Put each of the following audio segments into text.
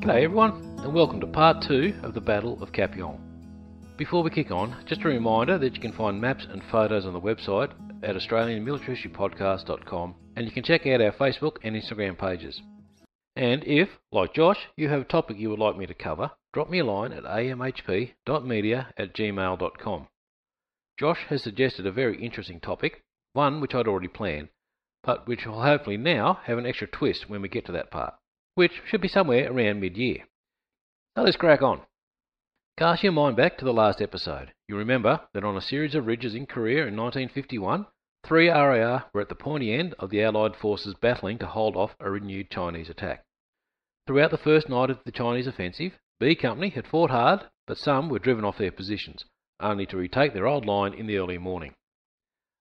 G'day everyone, and welcome to part 2 of the Battle of Kapyong. Before we kick on, just a reminder that you can find maps and photos on the website at AustralianMilitaryHistoryPodcast.com and you can check out our Facebook and Instagram pages. And if, like Josh, you have a topic you would like me to cover, drop me a line at amhp.media at gmail.com. Josh has suggested a very interesting topic, one which I'd already planned, but which will hopefully now have an extra twist when we get to that part, which should be somewhere around mid year. Now let's crack on. Cast your mind back to the last episode. You remember that on a series of ridges in Korea in 1951, three RAR were at the pointy end of the Allied forces battling to hold off a renewed Chinese attack. Throughout the first night of the Chinese offensive, B Company had fought hard, but some were driven off their positions, only to retake their old line in the early morning.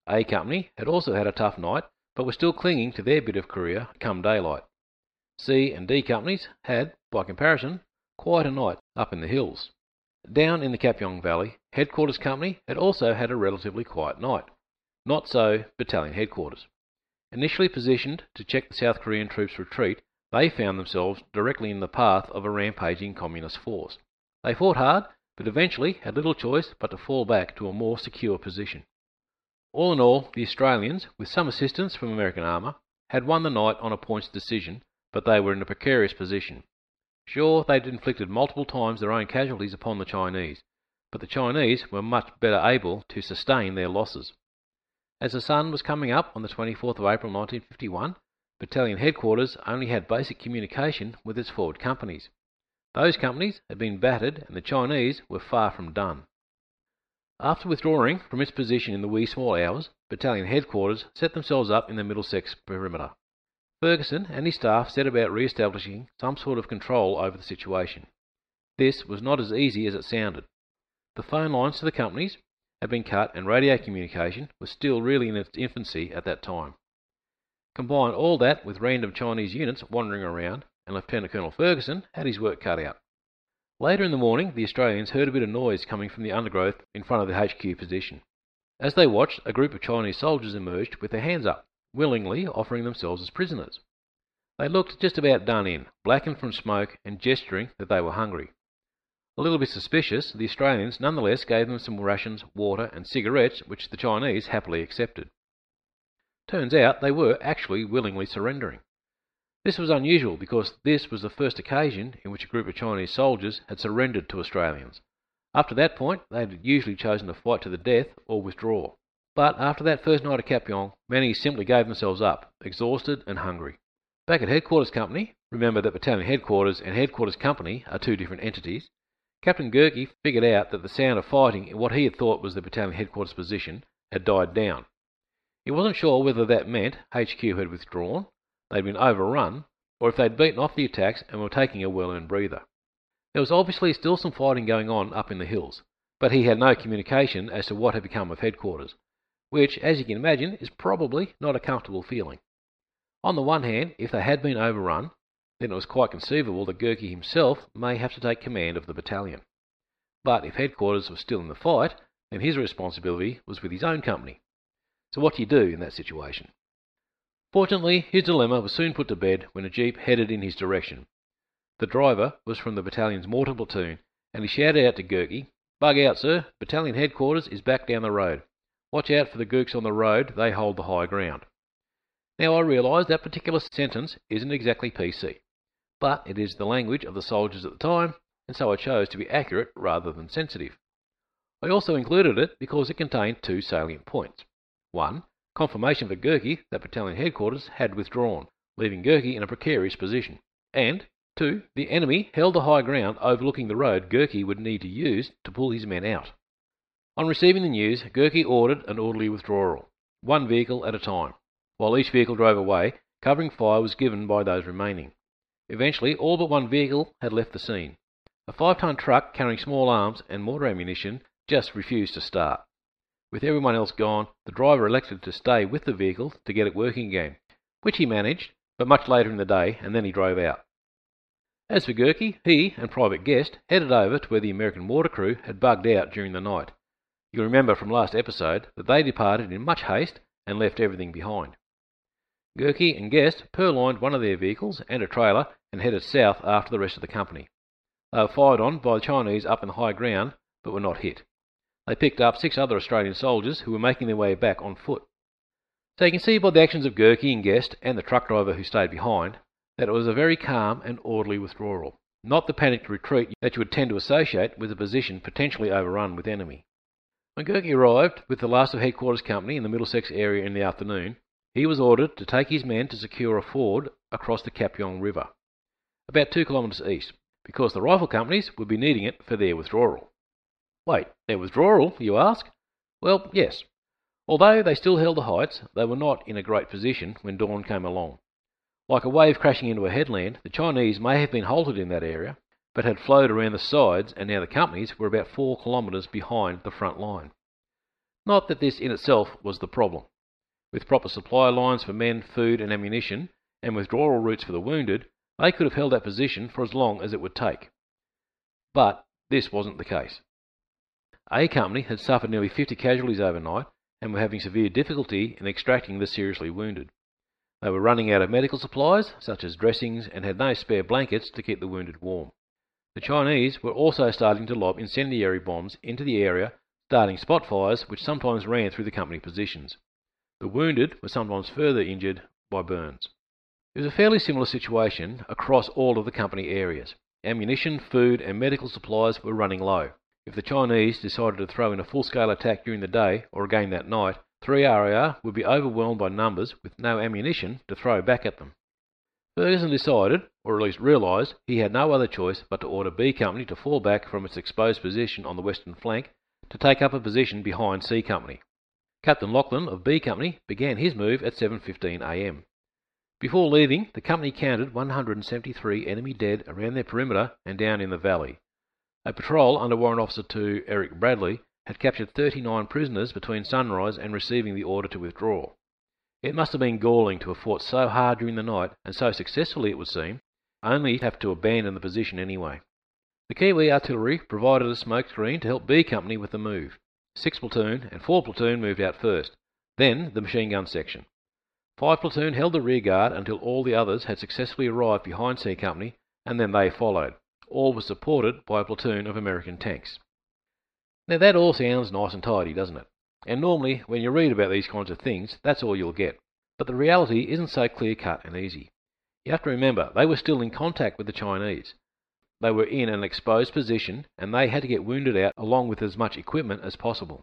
A Company had also had a tough night, but were still clinging to their bit of Korea come daylight. C and D companies had, by comparison, quite a night up in the hills. Down in the Kapyong Valley, Headquarters Company had also had a relatively quiet night. Not so Battalion Headquarters. Initially positioned to check the South Korean troops' retreat, they found themselves directly in the path of a rampaging communist force. They fought hard, but eventually had little choice but to fall back to a more secure position. All in all, the Australians, with some assistance from American armour, had won the night on a points decision, but they were in a precarious position. Sure, they'd inflicted multiple times their own casualties upon the Chinese, but the Chinese were much better able to sustain their losses. As the sun was coming up on the 24th of April 1951, Battalion Headquarters only had basic communication with its forward companies. Those companies had been battered and the Chinese were far from done. After withdrawing from its position in the wee small hours, Battalion Headquarters set themselves up in the Middlesex perimeter. Ferguson and his staff set about re establishing some sort of control over the situation. This was not as easy as it sounded. The phone lines to the companies had been cut and radio communication was still really in its infancy at that time. Combine all that with random Chinese units wandering around, and Lieutenant Colonel Ferguson had his work cut out. Later in the morning, the Australians heard a bit of noise coming from the undergrowth in front of the HQ position. As they watched, a group of Chinese soldiers emerged with their hands up willingly offering themselves as prisoners. They looked just about done in, blackened from smoke and gesturing that they were hungry. A little bit suspicious, the Australians nonetheless gave them some rations, water, and cigarettes, which the Chinese happily accepted. Turns out they were actually willingly surrendering. This was unusual because this was the first occasion in which a group of Chinese soldiers had surrendered to Australians. Up to that point, they had usually chosen to fight to the death or withdraw. But after that first night at Kapyong, many simply gave themselves up, exhausted and hungry. Back at Headquarters Company, remember that Battalion Headquarters and Headquarters Company are two different entities, Captain Gerke figured out that the sound of fighting in what he had thought was the Battalion Headquarters position had died down. He wasn't sure whether that meant HQ had withdrawn, they'd been overrun, or if they'd beaten off the attacks and were taking a well earned breather. There was obviously still some fighting going on up in the hills, but he had no communication as to what had become of headquarters, which, as you can imagine, is probably not a comfortable feeling. On the one hand, if they had been overrun, then it was quite conceivable that Gerke himself may have to take command of the battalion. But if headquarters was still in the fight, then his responsibility was with his own company. So what do you do in that situation? Fortunately, his dilemma was soon put to bed when a jeep headed in his direction. The driver was from the battalion's mortar platoon, and he shouted out to Gerke, Bug out, sir. Battalion headquarters is back down the road. Watch out for the gooks on the road, they hold the high ground. Now I realise that particular sentence isn't exactly PC, but it is the language of the soldiers at the time, and so I chose to be accurate rather than sensitive. I also included it because it contained two salient points. One, confirmation for Gerke that battalion headquarters had withdrawn, leaving Gerke in a precarious position. And, two, the enemy held the high ground overlooking the road Gerke would need to use to pull his men out. On receiving the news, Gerke ordered an orderly withdrawal, one vehicle at a time. While each vehicle drove away, covering fire was given by those remaining. Eventually, all but one vehicle had left the scene. A five ton truck carrying small arms and mortar ammunition just refused to start. With everyone else gone, the driver elected to stay with the vehicle to get it working again, which he managed, but much later in the day, and then he drove out. As for Gerke, he and Private Guest headed over to where the American mortar crew had bugged out during the night. You'll remember from last episode that they departed in much haste and left everything behind. Gerke and Guest purloined one of their vehicles and a trailer and headed south after the rest of the company. They were fired on by the Chinese up in the high ground, but were not hit. They picked up six other Australian soldiers who were making their way back on foot. So you can see by the actions of Gerke and Guest and the truck driver who stayed behind that it was a very calm and orderly withdrawal, not the panicked retreat that you would tend to associate with a position potentially overrun with enemy. When Gerke arrived with the last of Headquarters Company in the Middlesex area in the afternoon, he was ordered to take his men to secure a ford across the Kapyong River, about two kilometres east, because the rifle companies would be needing it for their withdrawal. Wait, their withdrawal, you ask? Well, yes. Although they still held the heights, they were not in a great position when dawn came along. Like a wave crashing into a headland, the Chinese may have been halted in that area, but had flowed around the sides, and now the companies were about four kilometres behind the front line. Not that this in itself was the problem. With proper supply lines for men, food, and ammunition, and withdrawal routes for the wounded, they could have held that position for as long as it would take. But this wasn't the case. A Company had suffered nearly 50 casualties overnight and were having severe difficulty in extracting the seriously wounded. They were running out of medical supplies, such as dressings, and had no spare blankets to keep the wounded warm. The Chinese were also starting to lob incendiary bombs into the area, starting spot fires which sometimes ran through the company positions. The wounded were sometimes further injured by burns. It was a fairly similar situation across all of the company areas. Ammunition, food, and medical supplies were running low. If the Chinese decided to throw in a full scale attack during the day or again that night, 3RAR would be overwhelmed by numbers with no ammunition to throw back at them. Ferguson decided, or at least realised, he had no other choice but to order B Company to fall back from its exposed position on the western flank to take up a position behind C Company. Captain Laughlin of B Company began his move at 7:15 a.m. Before leaving, the company counted 173 enemy dead around their perimeter and down in the valley. A patrol under Warrant Officer 2 Eric Bradley had captured 39 prisoners between sunrise and receiving the order to withdraw. It must have been galling to have fought so hard during the night, and so successfully it would seem, only to have to abandon the position anyway. The Kiwi artillery provided a smoke screen to help B Company with the move. Six platoon and four platoon moved out first, then the machine gun section. Five platoon held the rear guard until all the others had successfully arrived behind C Company, and then they followed. All were supported by a platoon of American tanks. Now that all sounds nice and tidy, doesn't it? And normally, when you read about these kinds of things, that's all you'll get. But the reality isn't so clear cut and easy. You have to remember, they were still in contact with the Chinese. They were in an exposed position and they had to get wounded out along with as much equipment as possible.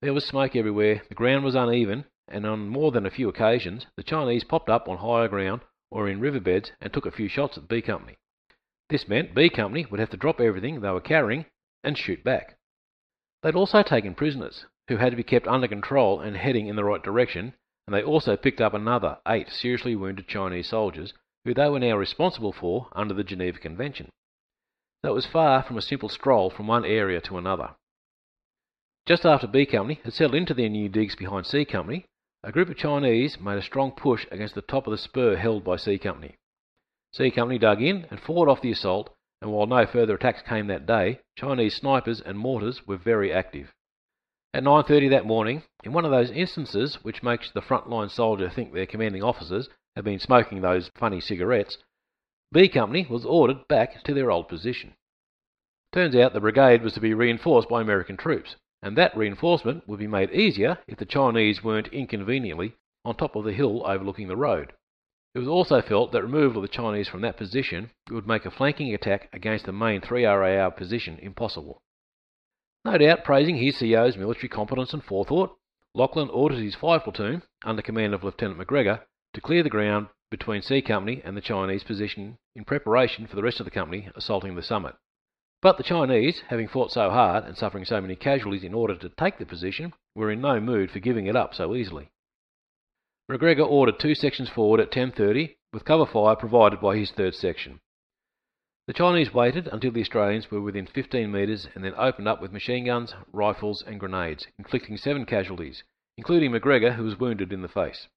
There was smoke everywhere, the ground was uneven, and on more than a few occasions the Chinese popped up on higher ground or in riverbeds and took a few shots at B Company. This meant B Company would have to drop everything they were carrying and shoot back. They'd also taken prisoners, who had to be kept under control and heading in the right direction, and they also picked up another eight seriously wounded Chinese soldiers who they were now responsible for under the Geneva Convention. So it was far from a simple stroll from one area to another. Just after B Company had settled into their new digs behind C Company, a group of Chinese made a strong push against the top of the spur held by C Company. C Company dug in and fought off the assault, and while no further attacks came that day, Chinese snipers and mortars were very active. At 9.30 that morning, in one of those instances which makes the front line soldier think their commanding officers have been smoking those funny cigarettes, B Company was ordered back to their old position. Turns out the brigade was to be reinforced by American troops, and that reinforcement would be made easier if the Chinese weren't inconveniently on top of the hill overlooking the road. It was also felt that removal of the Chinese from that position would make a flanking attack against the main 3RAR position impossible. No doubt praising his CO's military competence and forethought, Laughlin ordered his 5 platoon, under command of Lieutenant McGregor, to clear the ground between C Company and the Chinese position in preparation for the rest of the company assaulting the summit. But the Chinese, having fought so hard and suffering so many casualties in order to take the position, were in no mood for giving it up so easily. McGregor ordered two sections forward at 10.30, with cover fire provided by his third section. The Chinese waited until the Australians were within 15 metres and then opened up with machine guns, rifles, and grenades, inflicting seven casualties, including McGregor, who was wounded in the face.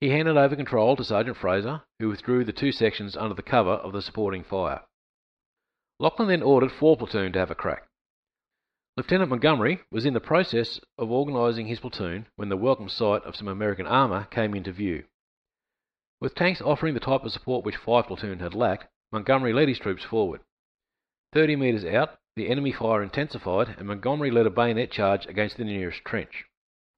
He handed over control to Sergeant Fraser, who withdrew the two sections under the cover of the supporting fire. Laughlin then ordered 4 platoon to have a crack. Lieutenant Montgomery was in the process of organising his platoon when the welcome sight of some American armour came into view. With tanks offering the type of support which 5 Platoon had lacked, Montgomery led his troops forward. Thirty metres out, the enemy fire intensified, and Montgomery led a bayonet charge against the nearest trench.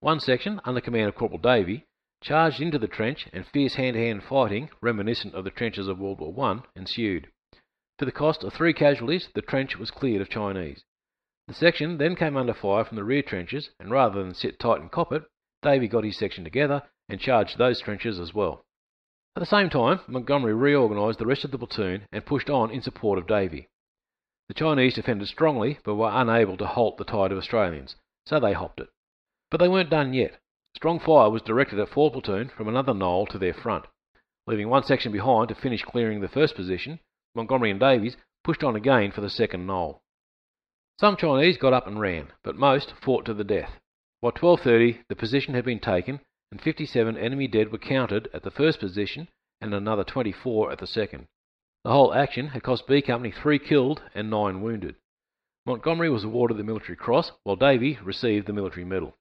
One section, under command of Corporal Davy, charged into the trench, and fierce hand-to-hand fighting, reminiscent of the trenches of World War I, ensued. To the cost of three casualties, the trench was cleared of Chinese. The section then came under fire from the rear trenches, and rather than sit tight and cop it, Davy got his section together and charged those trenches as well. At the same time, Montgomery reorganised the rest of the platoon and pushed on in support of Davy. The Chinese defended strongly, but were unable to halt the tide of Australians, so they hopped it. But they weren't done yet. Strong fire was directed at 4 platoon from another knoll to their front. Leaving one section behind to finish clearing the first position, Montgomery and Davies pushed on again for the second knoll. Some Chinese got up and ran, but most fought to the death. By 12.30 the position had been taken and 57 enemy dead were counted at the first position and another 24 at the second. The whole action had cost B Company three killed and nine wounded. Montgomery was awarded the Military Cross, while Davy received the Military Medal.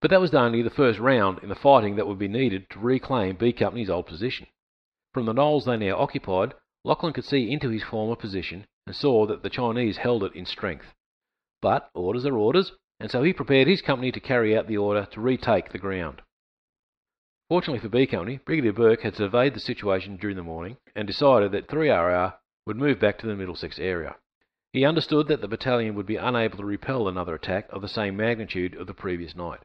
But that was only the first round in the fighting that would be needed to reclaim B Company's old position. From the knolls they now occupied, Laughlin could see into his former position and saw that the Chinese held it in strength. But orders are orders, and so he prepared his company to carry out the order to retake the ground. Fortunately for B Company, Brigadier Burke had surveyed the situation during the morning and decided that 3RAR would move back to the Middlesex area. He understood that the battalion would be unable to repel another attack of the same magnitude of the previous night.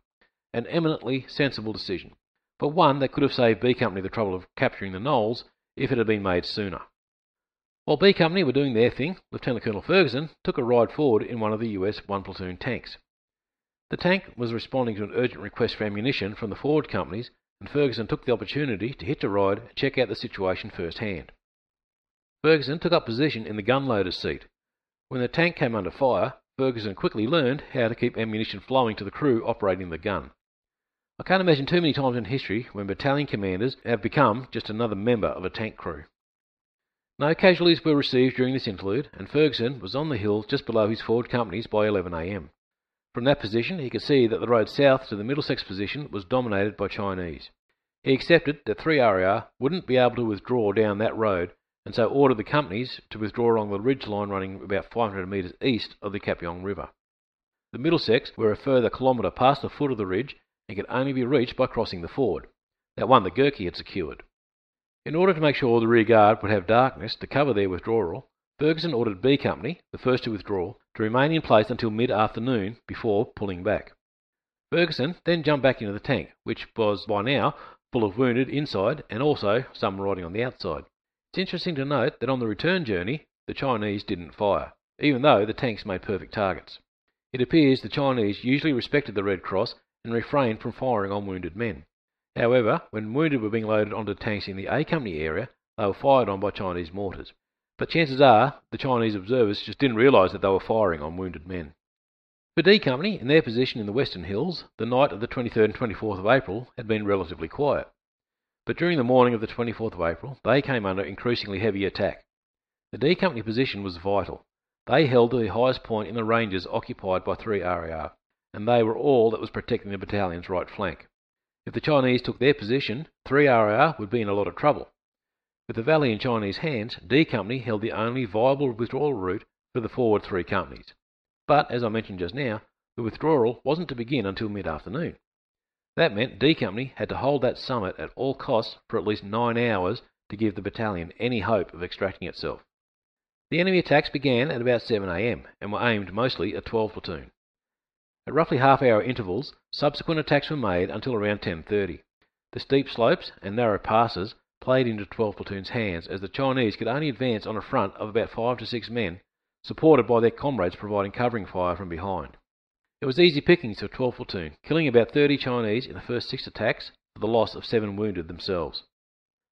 An eminently sensible decision, but one that could have saved B Company the trouble of capturing the knolls if it had been made sooner. While B Company were doing their thing, Lieutenant Colonel Ferguson took a ride forward in one of the US 1 platoon tanks. The tank was responding to an urgent request for ammunition from the forward companies and Ferguson took the opportunity to hitch a ride and check out the situation firsthand. Ferguson took up position in the gun loader's seat. When the tank came under fire, Ferguson quickly learned how to keep ammunition flowing to the crew operating the gun. I can't imagine too many times in history when battalion commanders have become just another member of a tank crew. No casualties were received during this interlude, and Ferguson was on the hill just below his forward companies by 11am. From that position, he could see that the road south to the Middlesex position was dominated by Chinese. He accepted that 3RAR wouldn't be able to withdraw down that road, and so ordered the companies to withdraw along the ridge line running about 500 metres east of the Kapyong River. The Middlesex were a further kilometre past the foot of the ridge and could only be reached by crossing the ford, that one the Gerke had secured. In order to make sure the rear guard would have darkness to cover their withdrawal, Ferguson ordered B Company, the first to withdraw, to remain in place until mid-afternoon before pulling back. Ferguson then jumped back into the tank, which was by now full of wounded inside and also some riding on the outside. It's interesting to note that on the return journey, the Chinese didn't fire, even though the tanks made perfect targets. It appears the Chinese usually respected the Red Cross and refrained from firing on wounded men. However, when wounded were being loaded onto tanks in the A Company area, they were fired on by Chinese mortars but chances are the Chinese observers just didn't realise that they were firing on wounded men. For D Company, in their position in the Western Hills, the night of the 23rd and 24th of April had been relatively quiet. But during the morning of the 24th of April, they came under increasingly heavy attack. The D Company position was vital. They held the highest point in the ranges occupied by 3 RAR, and they were all that was protecting the battalion's right flank. If the Chinese took their position, 3 RAR would be in a lot of trouble. With the valley in Chinese hands, D Company held the only viable withdrawal route for the forward three companies. But, as I mentioned just now, the withdrawal wasn't to begin until mid-afternoon. That meant D Company had to hold that summit at all costs for at least nine hours to give the battalion any hope of extracting itself. The enemy attacks began at about 7am and were aimed mostly at 12 platoon. At roughly half-hour intervals, subsequent attacks were made until around 10.30. The steep slopes and narrow passes played into 12 Platoon's hands, as the Chinese could only advance on a front of about five to six men, supported by their comrades providing covering fire from behind. It was easy pickings for 12 Platoon, killing about 30 Chinese in the first six attacks, for the loss of seven wounded themselves.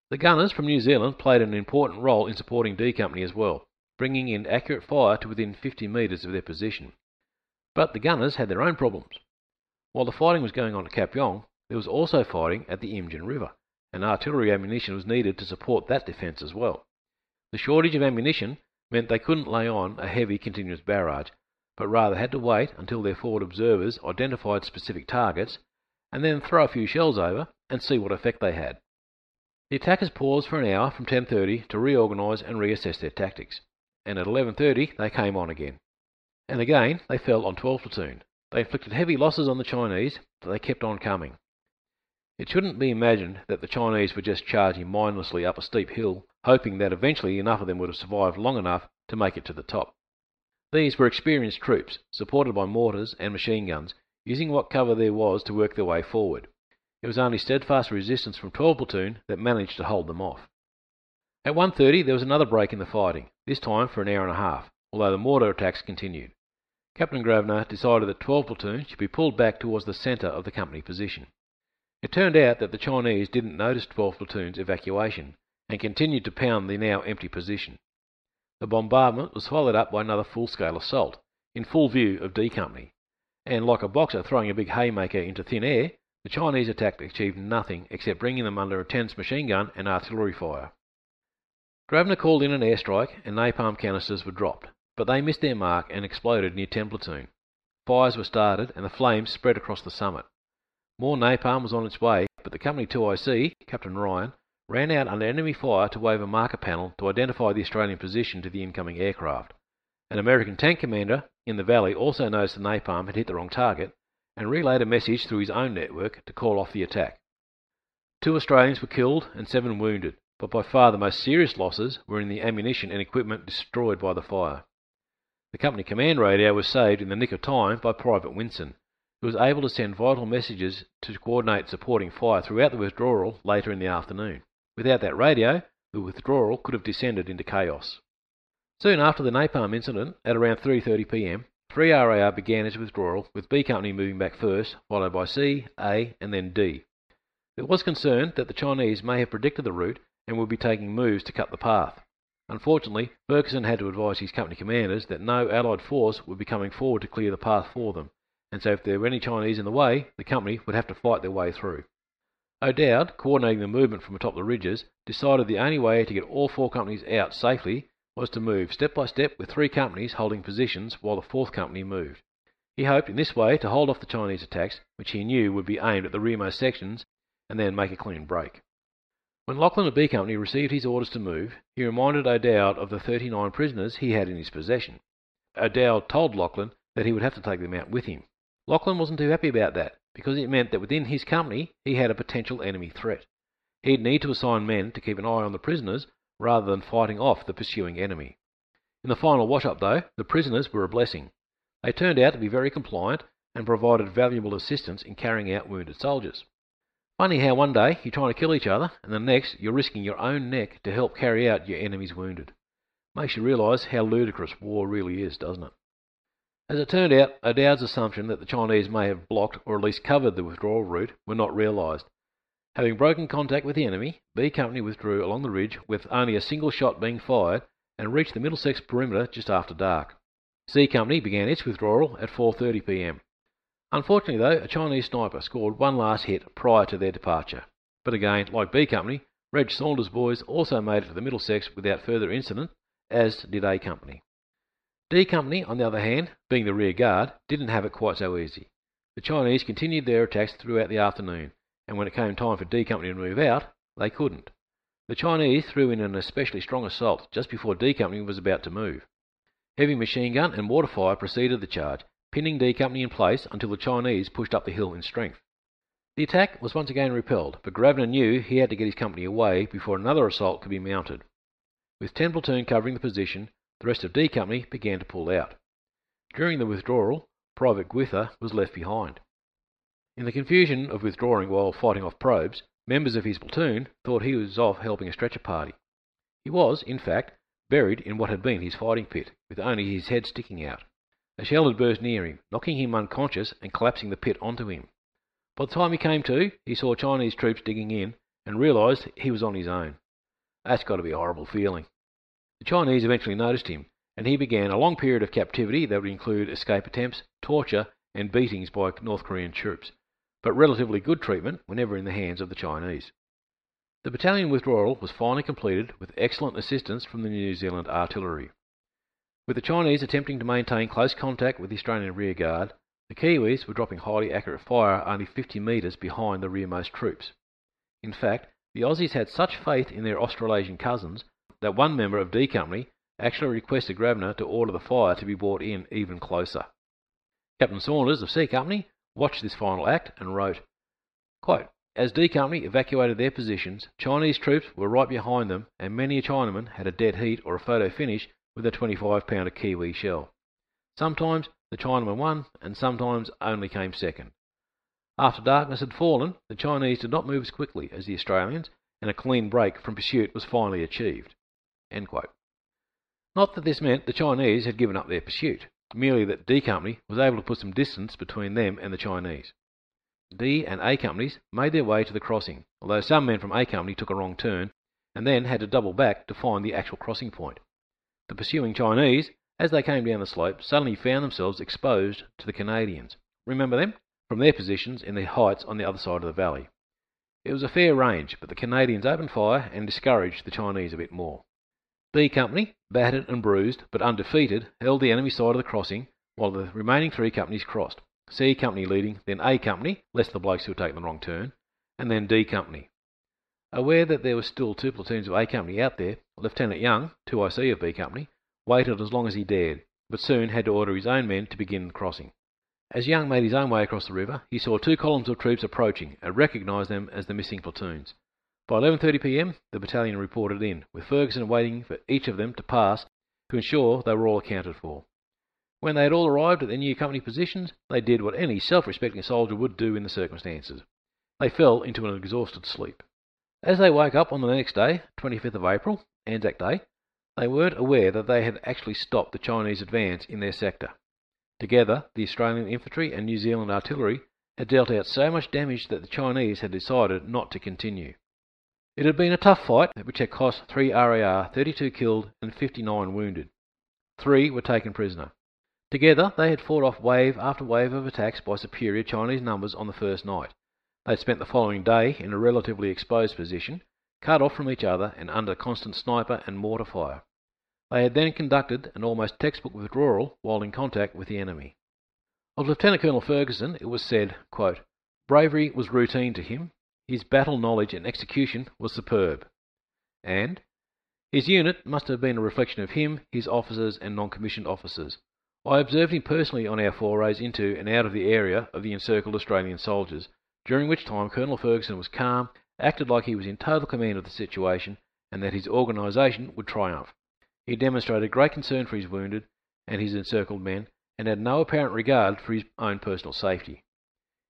The gunners from New Zealand played an important role in supporting D Company as well, bringing in accurate fire to within 50 metres of their position. But the gunners had their own problems. While the fighting was going on at Kapyong, there was also fighting at the Imjin River, and artillery ammunition was needed to support that defence as well. The shortage of ammunition meant they couldn't lay on a heavy continuous barrage, but rather had to wait until their forward observers identified specific targets and then throw a few shells over and see what effect they had. The attackers paused for an hour from 10.30 to reorganise and reassess their tactics, and at 11.30 they came on again. And again they fell on 12 platoon. They inflicted heavy losses on the Chinese, but they kept on coming. It shouldn't be imagined that the Chinese were just charging mindlessly up a steep hill, hoping that eventually enough of them would have survived long enough to make it to the top. These were experienced troops, supported by mortars and machine guns, using what cover there was to work their way forward. It was only steadfast resistance from 12 platoon that managed to hold them off. At 1.30 there was another break in the fighting, this time for an hour and a half, although the mortar attacks continued. Captain Grosvenor decided that 12 platoon should be pulled back towards the centre of the company position. It turned out that the Chinese didn't notice 12 platoon's evacuation and continued to pound the now empty position. The bombardment was followed up by another full-scale assault, in full view of D Company, and like a boxer throwing a big haymaker into thin air, the Chinese attack achieved nothing except bringing them under intense machine gun and artillery fire. Grosvenor called in an airstrike and napalm canisters were dropped, but they missed their mark and exploded near 10 platoon. Fires were started and the flames spread across the summit. More napalm was on its way, but the Company 2IC, Captain Ryan, ran out under enemy fire to wave a marker panel to identify the Australian position to the incoming aircraft. An American tank commander in the valley also noticed the napalm had hit the wrong target and relayed a message through his own network to call off the attack. Two Australians were killed and seven wounded, but by far the most serious losses were in the ammunition and equipment destroyed by the fire. The company command radio was saved in the nick of time by Private Winson, who was able to send vital messages to coordinate supporting fire throughout the withdrawal later in the afternoon. Without that radio, the withdrawal could have descended into chaos. Soon after the napalm incident, at around 3:30 p.m., 3 RAR began its withdrawal, with B Company moving back first, followed by C, A, and then D. There was concern that the Chinese may have predicted the route and would be taking moves to cut the path. Unfortunately, Ferguson had to advise his company commanders that no Allied force would be coming forward to clear the path for them, and so if there were any Chinese in the way, the company would have to fight their way through. O'Dowd, coordinating the movement from atop the ridges, decided the only way to get all four companies out safely was to move step by step with three companies holding positions while the fourth company moved. He hoped in this way to hold off the Chinese attacks, which he knew would be aimed at the rearmost sections, and then make a clean break. When Laughlin of B Company received his orders to move, he reminded O'Dowd of the 39 prisoners he had in his possession. O'Dowd told Laughlin that he would have to take them out with him. Laughlin wasn't too happy about that, because it meant that within his company he had a potential enemy threat. He'd need to assign men to keep an eye on the prisoners rather than fighting off the pursuing enemy. In the final wash up, though, the prisoners were a blessing. They turned out to be very compliant and provided valuable assistance in carrying out wounded soldiers. Funny how one day you're trying to kill each other, and the next you're risking your own neck to help carry out your enemy's wounded. Makes you realise how ludicrous war really is, doesn't it? As it turned out, O'Dowd's assumption that the Chinese may have blocked or at least covered the withdrawal route were not realised. Having broken contact with the enemy, B Company withdrew along the ridge with only a single shot being fired and reached the Middlesex perimeter just after dark. C Company began its withdrawal at 4:30 p.m. Unfortunately, though, a Chinese sniper scored one last hit prior to their departure. But again, like B Company, Reg Saunders' boys also made it to the Middlesex without further incident, as did A Company. D Company, on the other hand, being the rear guard, didn't have it quite so easy. The Chinese continued their attacks throughout the afternoon, and when it came time for D Company to move out, they couldn't. The Chinese threw in an especially strong assault just before D Company was about to move. Heavy machine gun and mortar fire preceded the charge, pinning D Company in place until the Chinese pushed up the hill in strength. The attack was once again repelled, but Grosvenor knew he had to get his company away before another assault could be mounted. With 10 platoon covering the position, the rest of D Company began to pull out. During the withdrawal, Private Gwyther was left behind. In the confusion of withdrawing while fighting off probes, members of his platoon thought he was off helping a stretcher party. He was, in fact, buried in what had been his fighting pit, with only his head sticking out. A shell had burst near him, knocking him unconscious and collapsing the pit onto him. By the time he came to, he saw Chinese troops digging in and realised he was on his own. That's got to be a horrible feeling. The Chinese eventually noticed him, and he began a long period of captivity that would include escape attempts, torture, and beatings by North Korean troops, but relatively good treatment whenever in the hands of the Chinese. The battalion withdrawal was finally completed with excellent assistance from the New Zealand artillery. With the Chinese attempting to maintain close contact with the Australian rearguard, the Kiwis were dropping highly accurate fire only 50 metres behind the rearmost troops. In fact, The Aussies had such faith in their Australasian cousins that one member of D Company actually requested Gravener to order the fire to be brought in even closer. Captain Saunders of C Company watched this final act and wrote, quote, As D Company evacuated their positions, Chinese troops were right behind them, and many a Chinaman had a dead heat or a photo finish with a 25 pounder Kiwi shell. Sometimes the Chinaman won, and sometimes only came second. After darkness had fallen, the Chinese did not move as quickly as the Australians, and a clean break from pursuit was finally achieved. Not that this meant the Chinese had given up their pursuit, merely that D Company was able to put some distance between them and the Chinese. D and A companies made their way to the crossing, although some men from A Company took a wrong turn and then had to double back to find the actual crossing point. The pursuing Chinese, as they came down the slope, suddenly found themselves exposed to the Canadians. Remember them? from their positions in the heights on the other side of the valley. It was a fair range, but the Canadians opened fire and discouraged the Chinese a bit more. B Company, battered and bruised, but undefeated, held the enemy side of the crossing, while the remaining three companies crossed. C Company leading, then A Company, lest the blokes who had taken the wrong turn, and then D Company. Aware that there were still two platoons of A Company out there, Lieutenant Young, 2IC of B Company, waited as long as he dared, but soon had to order his own men to begin the crossing. As Young made his own way across the river, he saw two columns of troops approaching and recognised them as the missing platoons. By 11:30 p.m., the battalion reported in, with Ferguson waiting for each of them to pass to ensure they were all accounted for. When they had all arrived at their new company positions, they did what any self-respecting soldier would do in the circumstances. They fell into an exhausted sleep. As they woke up on the next day, 25th of April, Anzac Day, they weren't aware that they had actually stopped the Chinese advance in their sector. Together, the Australian infantry and New Zealand artillery had dealt out so much damage that the Chinese had decided not to continue. It had been a tough fight, which had cost 3 RAR 32 killed and 59 wounded. Three were taken prisoner. Together, they had fought off wave after wave of attacks by superior Chinese numbers on the first night. They had spent the following day in a relatively exposed position, cut off from each other and under constant sniper and mortar fire. They had then conducted an almost textbook withdrawal while in contact with the enemy. Of Lieutenant Colonel Ferguson it was said, Bravery was routine to him, his battle knowledge and execution was superb, and his unit must have been a reflection of him, his officers, and non commissioned officers. I observed him personally on our forays into and out of the area of the encircled Australian soldiers, during which time Colonel Ferguson was calm, acted like he was in total command of the situation, and that his organisation would triumph. He demonstrated great concern for his wounded and his encircled men, and had no apparent regard for his own personal safety.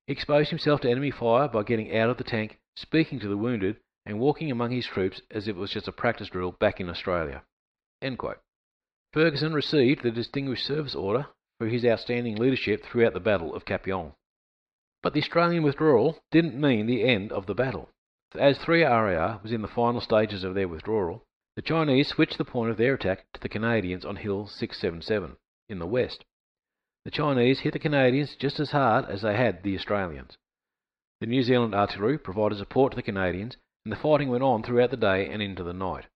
Exposed himself to enemy fire by getting out of the tank, speaking to the wounded, and walking among his troops as if it was just a practice drill back in Australia. Ferguson received the Distinguished Service Order for his outstanding leadership throughout the Battle of Kapyong. But the Australian withdrawal didn't mean the end of the battle. As 3 RAR was in the final stages of their withdrawal, the Chinese switched the point of their attack to the Canadians on Hill 677 in the west. The Chinese hit the Canadians just as hard as they had the Australians. The New Zealand artillery provided support to the Canadians, and the fighting went on throughout the day and into the night.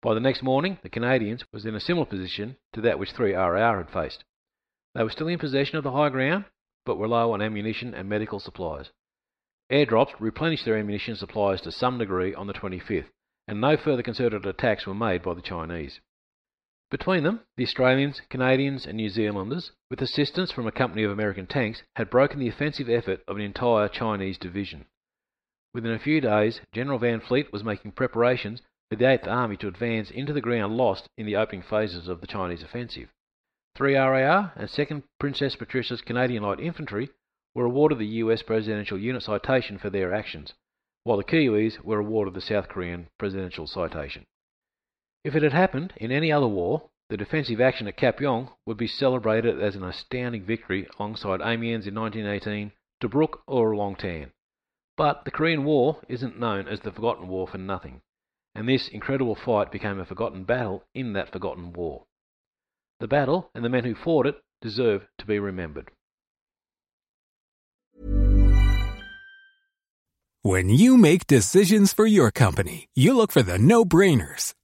By the next morning, the Canadians was in a similar position to that which 3 RAR had faced. They were still in possession of the high ground, but were low on ammunition and medical supplies. Airdrops replenished their ammunition supplies to some degree on the 25th, and no further concerted attacks were made by the Chinese. Between them, the Australians, Canadians, and New Zealanders, with assistance from a company of American tanks, had broken the offensive effort of an entire Chinese division. Within a few days, General Van Fleet was making preparations for the Eighth Army to advance into the ground lost in the opening phases of the Chinese offensive. 3 RAR and 2nd Princess Patricia's Canadian Light Infantry were awarded the US Presidential Unit Citation for their actions, while the Kiwis were awarded the South Korean Presidential Citation. If it had happened in any other war, the defensive action at Kapyong would be celebrated as an astounding victory alongside Amiens in 1918, Tobruk or Long Tan. But the Korean War isn't known as the Forgotten War for nothing, and this incredible fight became a forgotten battle in that forgotten war. The battle and the men who fought it deserve to be remembered. When you make decisions for your company, you look for the no brainers.